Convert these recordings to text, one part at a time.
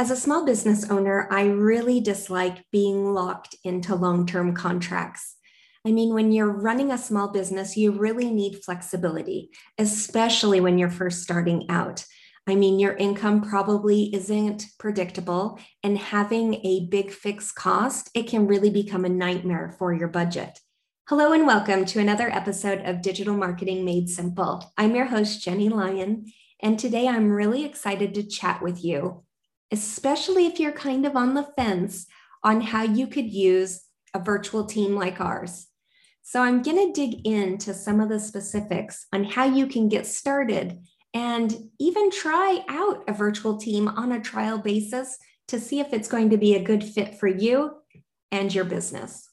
As a small business owner, I really dislike being locked into long term contracts. I mean, when you're running a small business, you really need flexibility, especially when you're first starting out. I mean, your income probably isn't predictable, and having a big fixed cost, it can really become a nightmare for your budget. Hello, and welcome to another episode of Digital Marketing Made Simple. I'm your host, Jenny Lyon, and today I'm really excited to chat with you especially if you're kind of on the fence on how you could use a virtual team like ours. So, I'm going to dig into some of the specifics on how you can get started and even try out a virtual team on a trial basis to see if it's going to be a good fit for you and your business.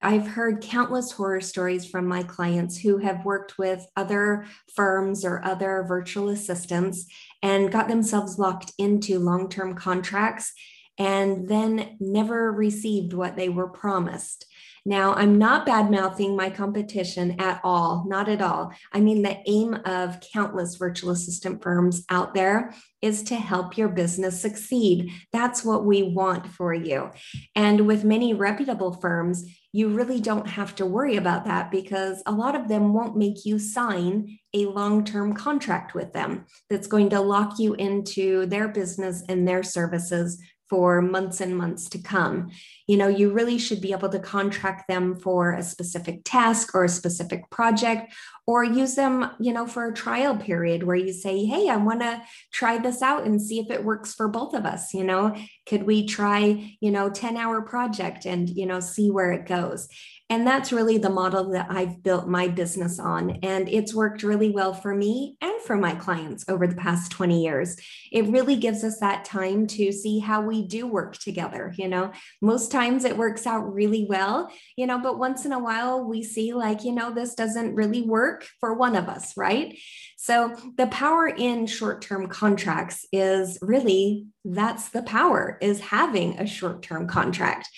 I've heard countless horror stories from my clients who have worked with other firms or other virtual assistants and got themselves locked into long term contracts and then never received what they were promised. Now, I'm not bad mouthing my competition at all, not at all. I mean, the aim of countless virtual assistant firms out there is to help your business succeed. That's what we want for you. And with many reputable firms, you really don't have to worry about that because a lot of them won't make you sign a long term contract with them that's going to lock you into their business and their services for months and months to come. You know, you really should be able to contract them for a specific task or a specific project or use them, you know, for a trial period where you say, "Hey, I want to try this out and see if it works for both of us, you know, could we try, you know, 10-hour project and, you know, see where it goes." And that's really the model that I've built my business on. And it's worked really well for me and for my clients over the past 20 years. It really gives us that time to see how we do work together. You know, most times it works out really well, you know, but once in a while we see like, you know, this doesn't really work for one of us, right? So the power in short term contracts is really that's the power is having a short term contract.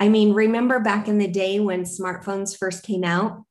I mean, remember back in the day when smartphones first came out?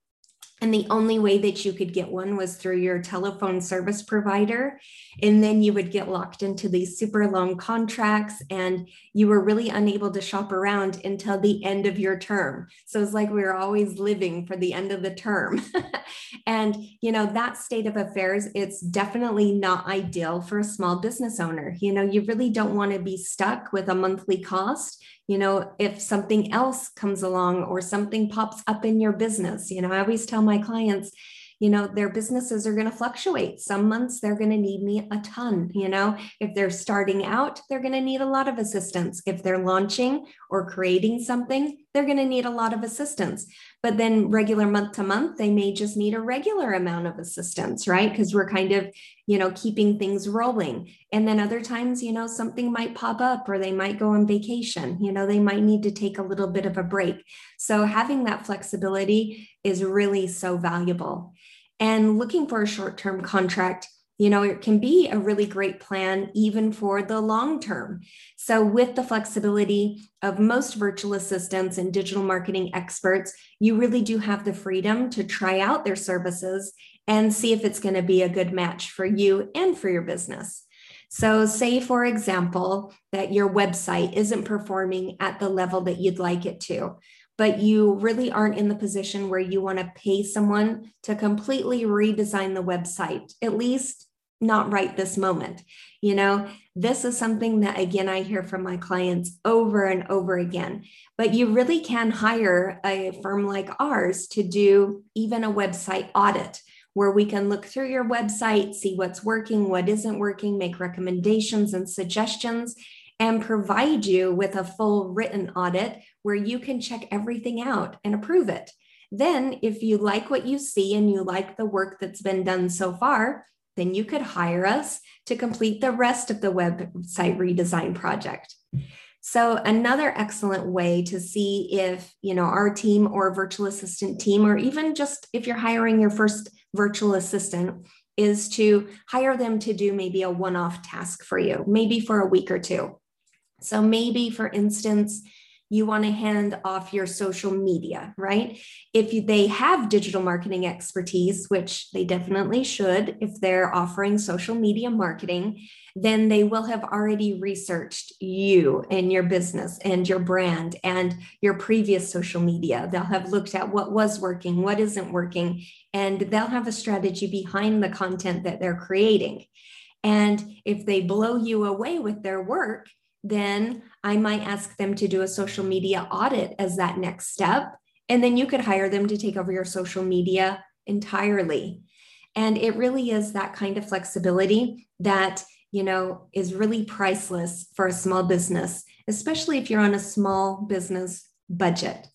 And the only way that you could get one was through your telephone service provider. And then you would get locked into these super long contracts and you were really unable to shop around until the end of your term. So it's like we were always living for the end of the term. and, you know, that state of affairs, it's definitely not ideal for a small business owner. You know, you really don't want to be stuck with a monthly cost you know if something else comes along or something pops up in your business you know i always tell my clients you know their businesses are going to fluctuate. Some months they're going to need me a ton you know. If they're starting out they're going to need a lot of assistance. If they're launching or creating something they're going to need a lot of assistance but then regular month to month they may just need a regular amount of assistance right? Because we're kind of you know keeping things rolling. And then other times you know something might pop up or they might go on vacation you know they might need to take a little bit of a break. So having that flexibility is really so valuable. And looking for a short term contract you know, it can be a really great plan even for the long term. So, with the flexibility of most virtual assistants and digital marketing experts, you really do have the freedom to try out their services and see if it's going to be a good match for you and for your business. So, say, for example, that your website isn't performing at the level that you'd like it to but you really aren't in the position where you want to pay someone to completely redesign the website, at least not right this moment. You know, this is something that, again, I hear from my clients over and over again. But you really can hire a firm like ours to do even a website audit where we can look through your website, see what's working, what isn't working, make recommendations and suggestions, and provide you with a full written audit where you can check everything out and approve it. Then, if you like what you see and you like the work that's been done so far, then you could hire us to complete the rest of the website redesign project. So another excellent way to see if, you know, our team or virtual assistant team or even just if you're hiring your first virtual assistant is to hire them to do maybe a one-off task for you, maybe for a week or two. So maybe for instance, you want to hand off your social media, right? If you, they have digital marketing expertise, which they definitely should, if they're offering social media marketing, then they will have already researched you and your business and your brand and your previous social media. They'll have looked at what was working, what isn't working, and they'll have a strategy behind the content that they're creating. And if they blow you away with their work, then I might ask them to do a social media audit as that next step. And then you could hire them to take over your social media entirely. And it really is that kind of flexibility that, you know, is really priceless for a small business, especially if you're on a small business budget.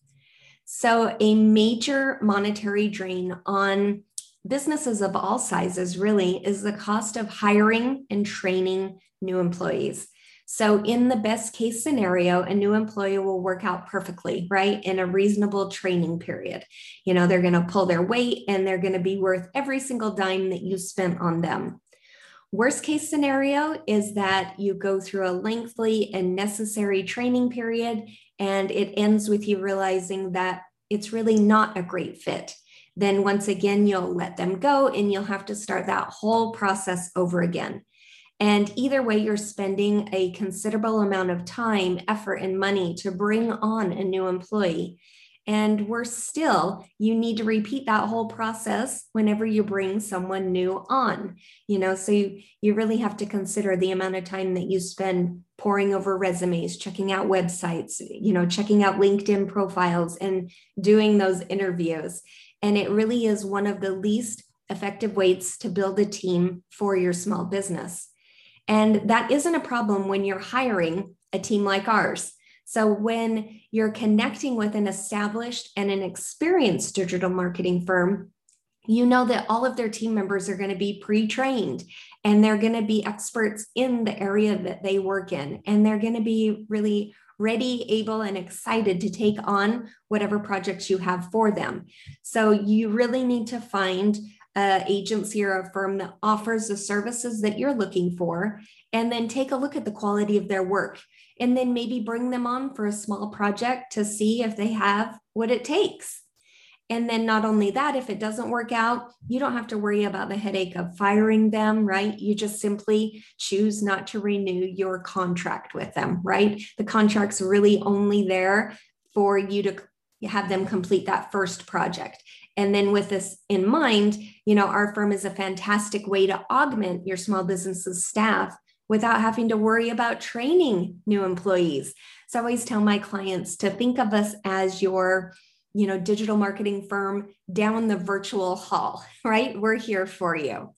So, a major monetary drain on businesses of all sizes really is the cost of hiring and training new employees. So, in the best case scenario, a new employee will work out perfectly, right? In a reasonable training period. You know, they're going to pull their weight and they're going to be worth every single dime that you spent on them. Worst case scenario is that you go through a lengthy and necessary training period and it ends with you realizing that it's really not a great fit. Then, once again, you'll let them go and you'll have to start that whole process over again. And either way, you're spending a considerable amount of time, effort, and money to bring on a new employee. And we're still, you need to repeat that whole process whenever you bring someone new on. You know, so you, you really have to consider the amount of time that you spend poring over resumes, checking out websites, you know, checking out LinkedIn profiles and doing those interviews. And it really is one of the least effective ways to build a team for your small business. And that isn't a problem when you're hiring a team like ours. So, when you're connecting with an established and an experienced digital marketing firm, you know that all of their team members are going to be pre trained and they're going to be experts in the area that they work in. And they're going to be really ready, able, and excited to take on whatever projects you have for them. So, you really need to find a agency or a firm that offers the services that you're looking for and then take a look at the quality of their work and then maybe bring them on for a small project to see if they have what it takes. And then not only that if it doesn't work out you don't have to worry about the headache of firing them right? You just simply choose not to renew your contract with them right? The contract's really only there for you to have them complete that first project. And then with this in mind, you know, our firm is a fantastic way to augment your small business's staff without having to worry about training new employees. So I always tell my clients to think of us as your you know digital marketing firm down the virtual hall right? We're here for you.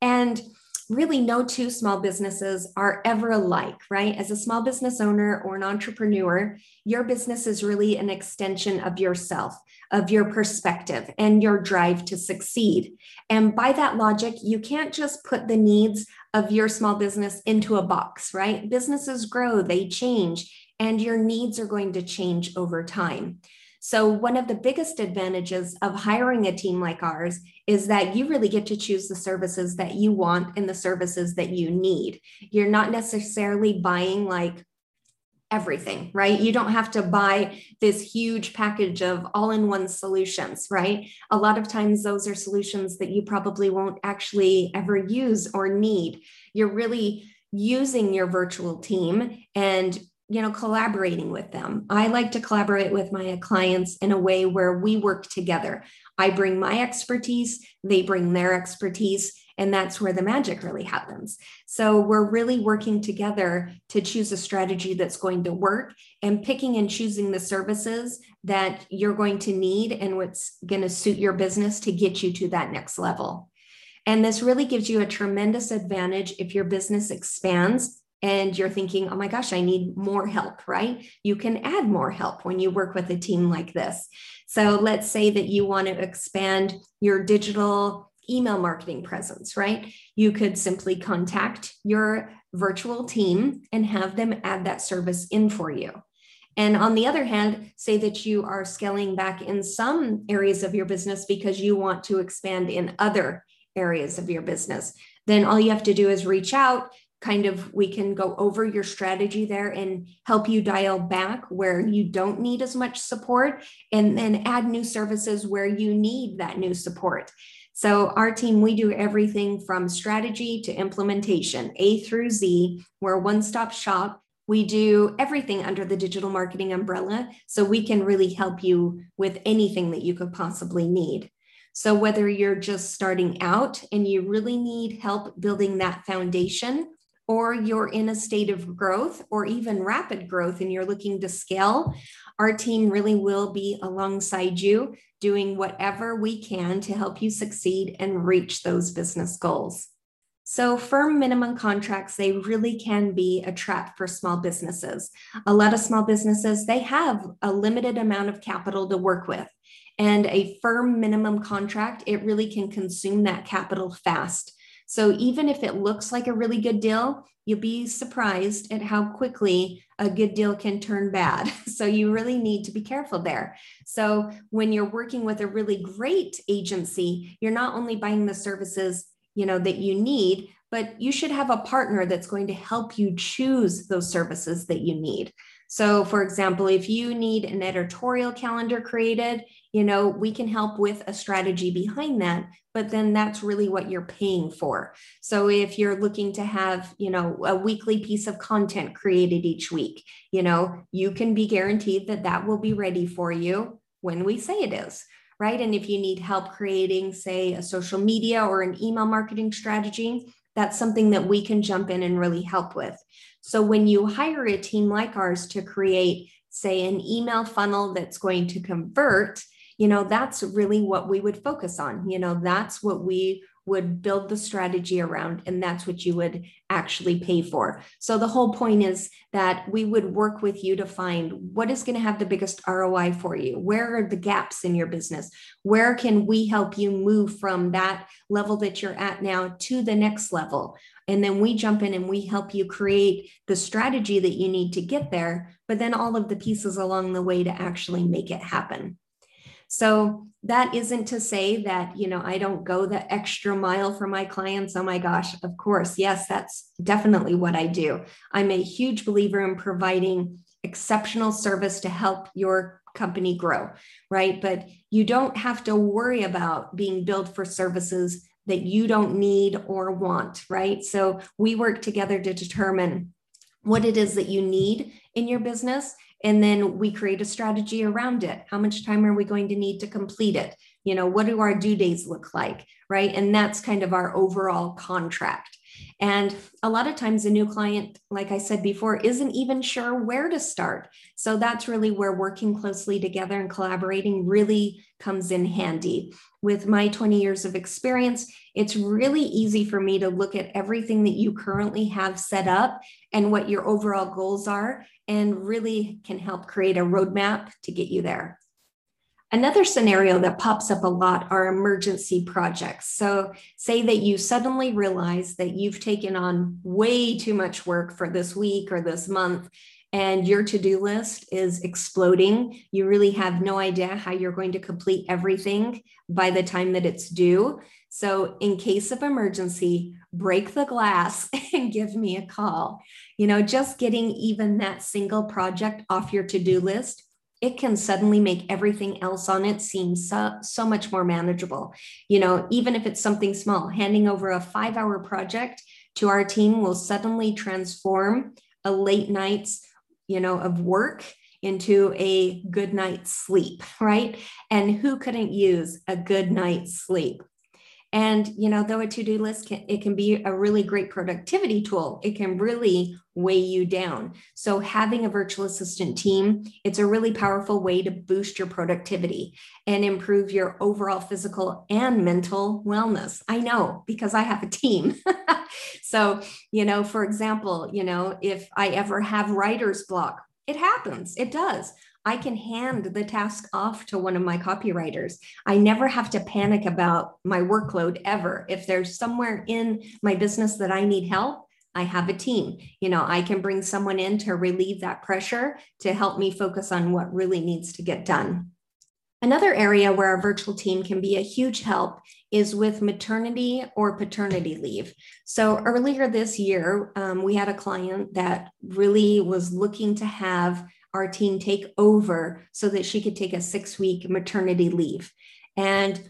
And really no two small businesses are ever alike, right? As a small business owner or an entrepreneur, your business is really an extension of yourself, of your perspective, and your drive to succeed. And by that logic, you can't just put the needs of your small business into a box, right? Businesses grow, they change, and your needs are going to change over time. So, one of the biggest advantages of hiring a team like ours is that you really get to choose the services that you want and the services that you need. You're not necessarily buying like everything, right? You don't have to buy this huge package of all in one solutions, right? A lot of times, those are solutions that you probably won't actually ever use or need. You're really using your virtual team and you know collaborating with them i like to collaborate with my clients in a way where we work together i bring my expertise they bring their expertise And that's where the magic really happens. So we're really working together to choose a strategy that's going to work and picking and choosing the services that you're going to need and what's going to suit your business to get you to that next level. And this really gives you a tremendous advantage if your business expands and you're thinking, oh my gosh, I need more help, right? You can add more help when you work with a team like this. So let's say that you want to expand your digital email marketing presence, right? You could simply contact your virtual team and have them add that service in for you. And on the other hand, say that you are scaling back in some areas of your business because you want to expand in other areas of your business. Then all you have to do is reach out kind of we can go over your strategy there and help you dial back where you don't need as much support and then add new services where you need that new support. So our team we do everything from strategy to implementation a through z. We're a one-stop shop. We do everything under the digital marketing umbrella so we can really help you with anything that you could possibly need. So whether you're just starting out and you really need help building that foundation or you're in a state of growth or even rapid growth and you're looking to scale, our team really will be alongside you doing whatever we can to help you succeed and reach those business goals. So, firm minimum contracts, they really can be a trap for small businesses. A lot of small businesses, they have a limited amount of capital to work with. And a firm minimum contract, it really can consume that capital fast. So even if it looks like a really good deal, you'll be surprised at how quickly a good deal can turn bad. So you really need to be careful there. So when you're working with a really great agency, you're not only buying the services, you know, that you need, but you should have a partner that's going to help you choose those services that you need. So, for example, if you need an editorial calendar created, you know, we can help with a strategy behind that, but then that's really what you're paying for. So, if you're looking to have, you know, a weekly piece of content created each week, you know, you can be guaranteed that that will be ready for you when we say it is right? And if you need help creating, say, a social media or an email marketing strategy, that's something that we can jump in and really help with. So when you hire a team like ours to create, say, an email funnel that's going to convert, you know, that's really what we would focus on. You know, that's what we would build the strategy around, and that's what you would actually pay for. So the whole point is that we would work with you to find what is going to have the biggest ROI for you. Where are the gaps in your business? Where can we help you move from that level that you're at now to the next level? And then we jump in and we help you create the strategy that you need to get there, but then all of the pieces along the way to actually make it happen. So that isn't to say that, you know, I don't go the extra mile for my clients. Oh my gosh, of course. Yes, that's definitely what I do. I'm a huge believer in providing exceptional service to help your company grow, right? But you don't have to worry about being billed for services that you don't need or want, right? So we work together to determine what it is that you need in your business and then we create a strategy around it. How much time are we going to need to complete it? You know what do our due dates look like right? And that's kind of our overall contract. And a lot of times a new client like i said before isn't even sure where to start. So that's really where working closely together and collaborating really comes in handy. With my 20 years of experience it's really easy for me to look at everything that you currently have set up and what your overall goals are and really can help create a roadmap to get you there. Another scenario that pops up a lot are emergency projects. So, say that you suddenly realize that you've taken on way too much work for this week or this month, and your to do list is exploding. You really have no idea how you're going to complete everything by the time that it's due. So, in case of emergency, break the glass and give me a call. You know, just getting even that single project off your to do list, it can suddenly make everything else on it seem so, so much more manageable. You know, even if it's something small, handing over a five hour project to our team will suddenly transform a late night's, you know, of work into a good night's sleep, right? And who couldn't use a good night's sleep? And, you know, though a to do list can, it can be a really great productivity tool, it can really weigh you down. So, having a virtual assistant team, it's a really powerful way to boost your productivity and improve your overall physical and mental wellness. I know because I have a team. so, you know, for example, you know, if I ever have writer's block, it happens, it does. I can hand the task off to one of my copywriters. I never have to panic about my workload ever. If there's somewhere in my business that I need help, I have a team. You know, I can bring someone in to relieve that pressure to help me focus on what really needs to get done. Another area where a virtual team can be a huge help is with maternity or paternity leave. So, earlier this year, um, we had a client that really was looking to have our team take over so that she could take a six week maternity leave. And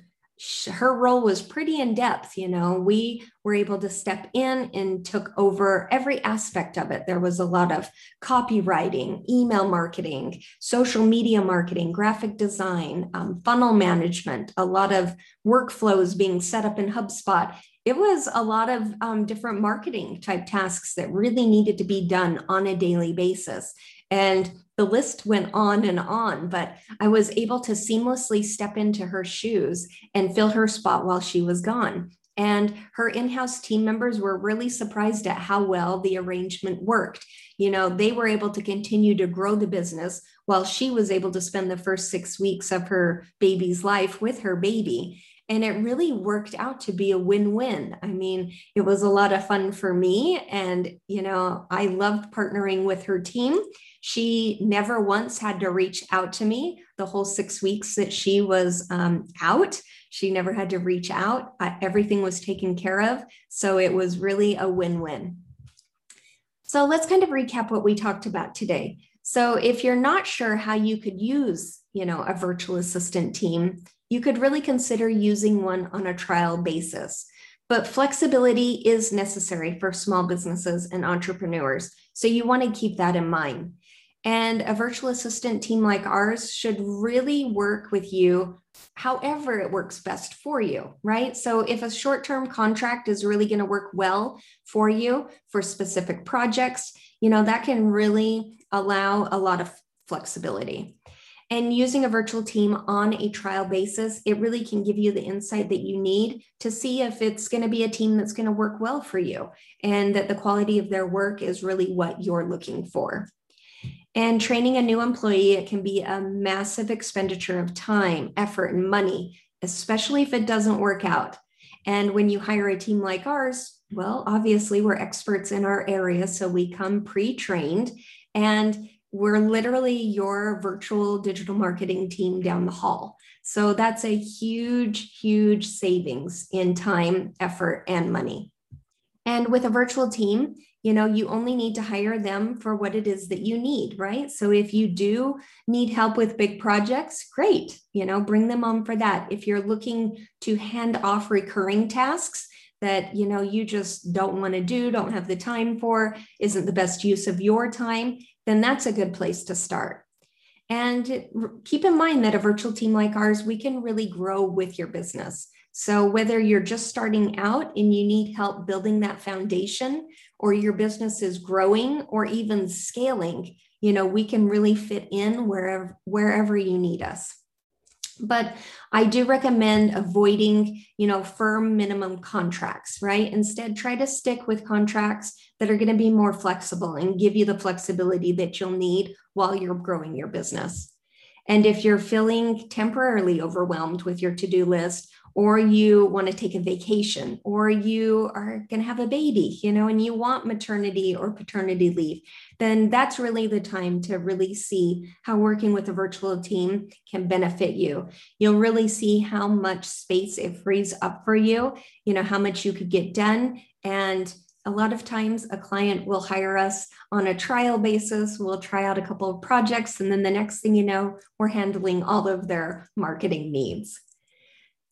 her role was pretty in depth. You know, we were able to step in and took over every aspect of it. There was a lot of copywriting, email marketing, social media marketing, graphic design, um, funnel management, a lot of workflows being set up in HubSpot. It was a lot of um, different marketing type tasks that really needed to be done on a daily basis. And the list went on and on, but I was able to seamlessly step into her shoes and fill her spot while she was gone. And her in house team members were really surprised at how well the arrangement worked. You know, they were able to continue to grow the business while she was able to spend the first six weeks of her baby's life with her baby. And it really worked out to be a win win. I mean, it was a lot of fun for me. And, you know, I loved partnering with her team. She never once had to reach out to me the whole six weeks that she was um, out. She never had to reach out. everything was taken care of. So it was really a win win. So let's kind of recap what we talked about today. So if you're not sure how you could use, you know, a virtual assistant team, you could really consider using one on a trial basis. But flexibility is necessary for small businesses and entrepreneurs. So you want to keep that in mind. And a virtual assistant team like ours should really work with you however it works best for you, right? So if a short term contract is really going to work well for you for specific projects, you know, that can really allow a lot of flexibility. And using a virtual team on a trial basis, it really can give you the insight that you need to see if it's going to be a team that's going to work well for you and that the quality of their work is really what you're looking for. And training a new employee, it can be a massive expenditure of time, effort, and money, especially if it doesn't work out. And when you hire a team like ours, well, obviously we're experts in our area, so we come pre trained. And we're literally your virtual digital marketing team down the hall. So that's a huge, huge savings in time, effort, and money. And with a virtual team, you know, you only need to hire them for what it is that you need, right? So if you do need help with big projects, great, you know, bring them on for that. If you're looking to hand off recurring tasks, that you know you just don't want to do don't have the time for isn't the best use of your time then that's a good place to start. And keep in mind that a virtual team like ours, we can really grow with your business. So, whether you're just starting out and you need help building that foundation, or your business is growing or even scaling, you know, we can really fit in wherever, wherever you need us but i do recommend avoiding you know firm minimum contracts right? Instead try to stick with contracts that are going to be more flexible and give you the flexibility that you'll need while you're growing your business. And if you're feeling temporarily overwhelmed with your to-do list or you want to take a vacation, or you are going to have a baby, you know, and you want maternity or paternity leave, then that's really the time to really see how working with a virtual team can benefit you. You'll really see how much space it frees up for you, you know, how much you could get done. And a lot of times a client will hire us on a trial basis. We'll try out a couple of projects. And then the next thing you know, we're handling all of their marketing needs.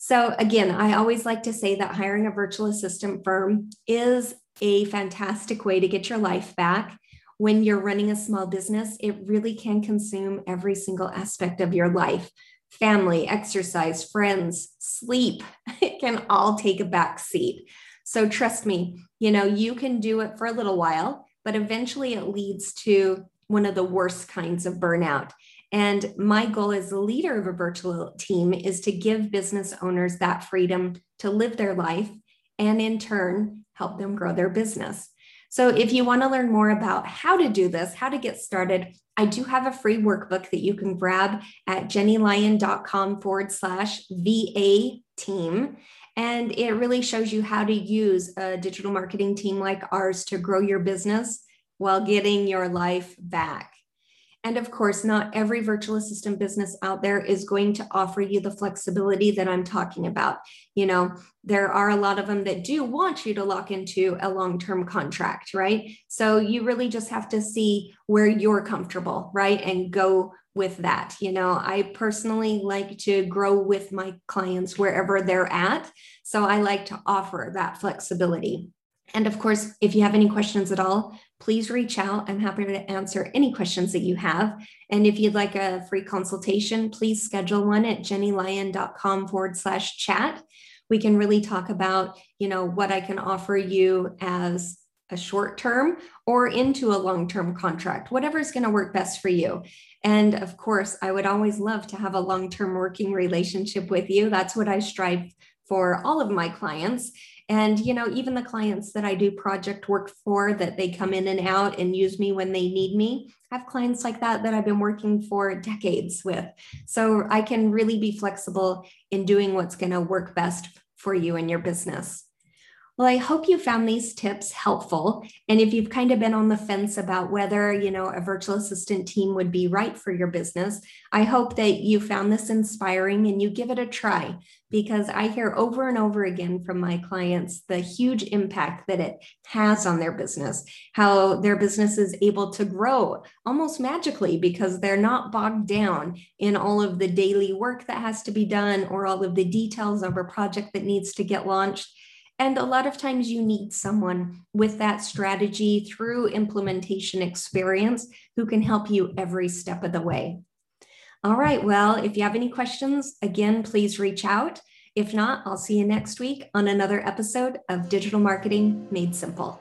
So, again, I always like to say that hiring a virtual assistant firm is a fantastic way to get your life back. When you're running a small business, it really can consume every single aspect of your life family, exercise, friends, sleep. It can all take a back seat. So trust me, you know, you can do it for a little while, but eventually it leads to one of the worst kinds of burnout. And my goal as the leader of a virtual team is to give business owners that freedom to live their life and in turn help them grow their business. So, if you want to learn more about how to do this, how to get started, I do have a free workbook that you can grab at jennylyon.com forward slash VA team. And it really shows you how to use a digital marketing team like ours to grow your business while getting your life back. And of course, not every virtual assistant business out there is going to offer you the flexibility that I'm talking about. You know, there are a lot of them that do want you to lock into a long term contract, right? So you really just have to see where you're comfortable, right? And go with that. You know, I personally like to grow with my clients wherever they're at. So I like to offer that flexibility. And of course, if you have any questions at all, please reach out. I'm happy to answer any questions that you have. And if you'd like a free consultation, please schedule one at jennylyon.com forward slash chat. We can really talk about, you know, what I can offer you as a short term or into a long term contract, whatever is going to work best for you. And of course, I would always love to have a long term working relationship with you. That's what I strive for all of my clients. And, you know, even the clients that I do project work for that they come in and out and use me when they need me, I have clients like that that I've been working for decades with. So I can really be flexible in doing what's going to work best for you and your business. Well, I hope you found these tips helpful. And if you've kind of been on the fence about whether, you know, a virtual assistant team would be right for your business, I hope that you found this inspiring and you give it a try because I hear over and over again from my clients the huge impact that it has on their business, how their business is able to grow almost magically because they're not bogged down in all of the daily work that has to be done or all of the details of a project that needs to get launched and a lot of times you need someone with that strategy through implementation experience who can help you every step of the way. All right. Well, if you have any questions, again, please reach out. If not, I'll see you next week on another episode of Digital Marketing Made Simple.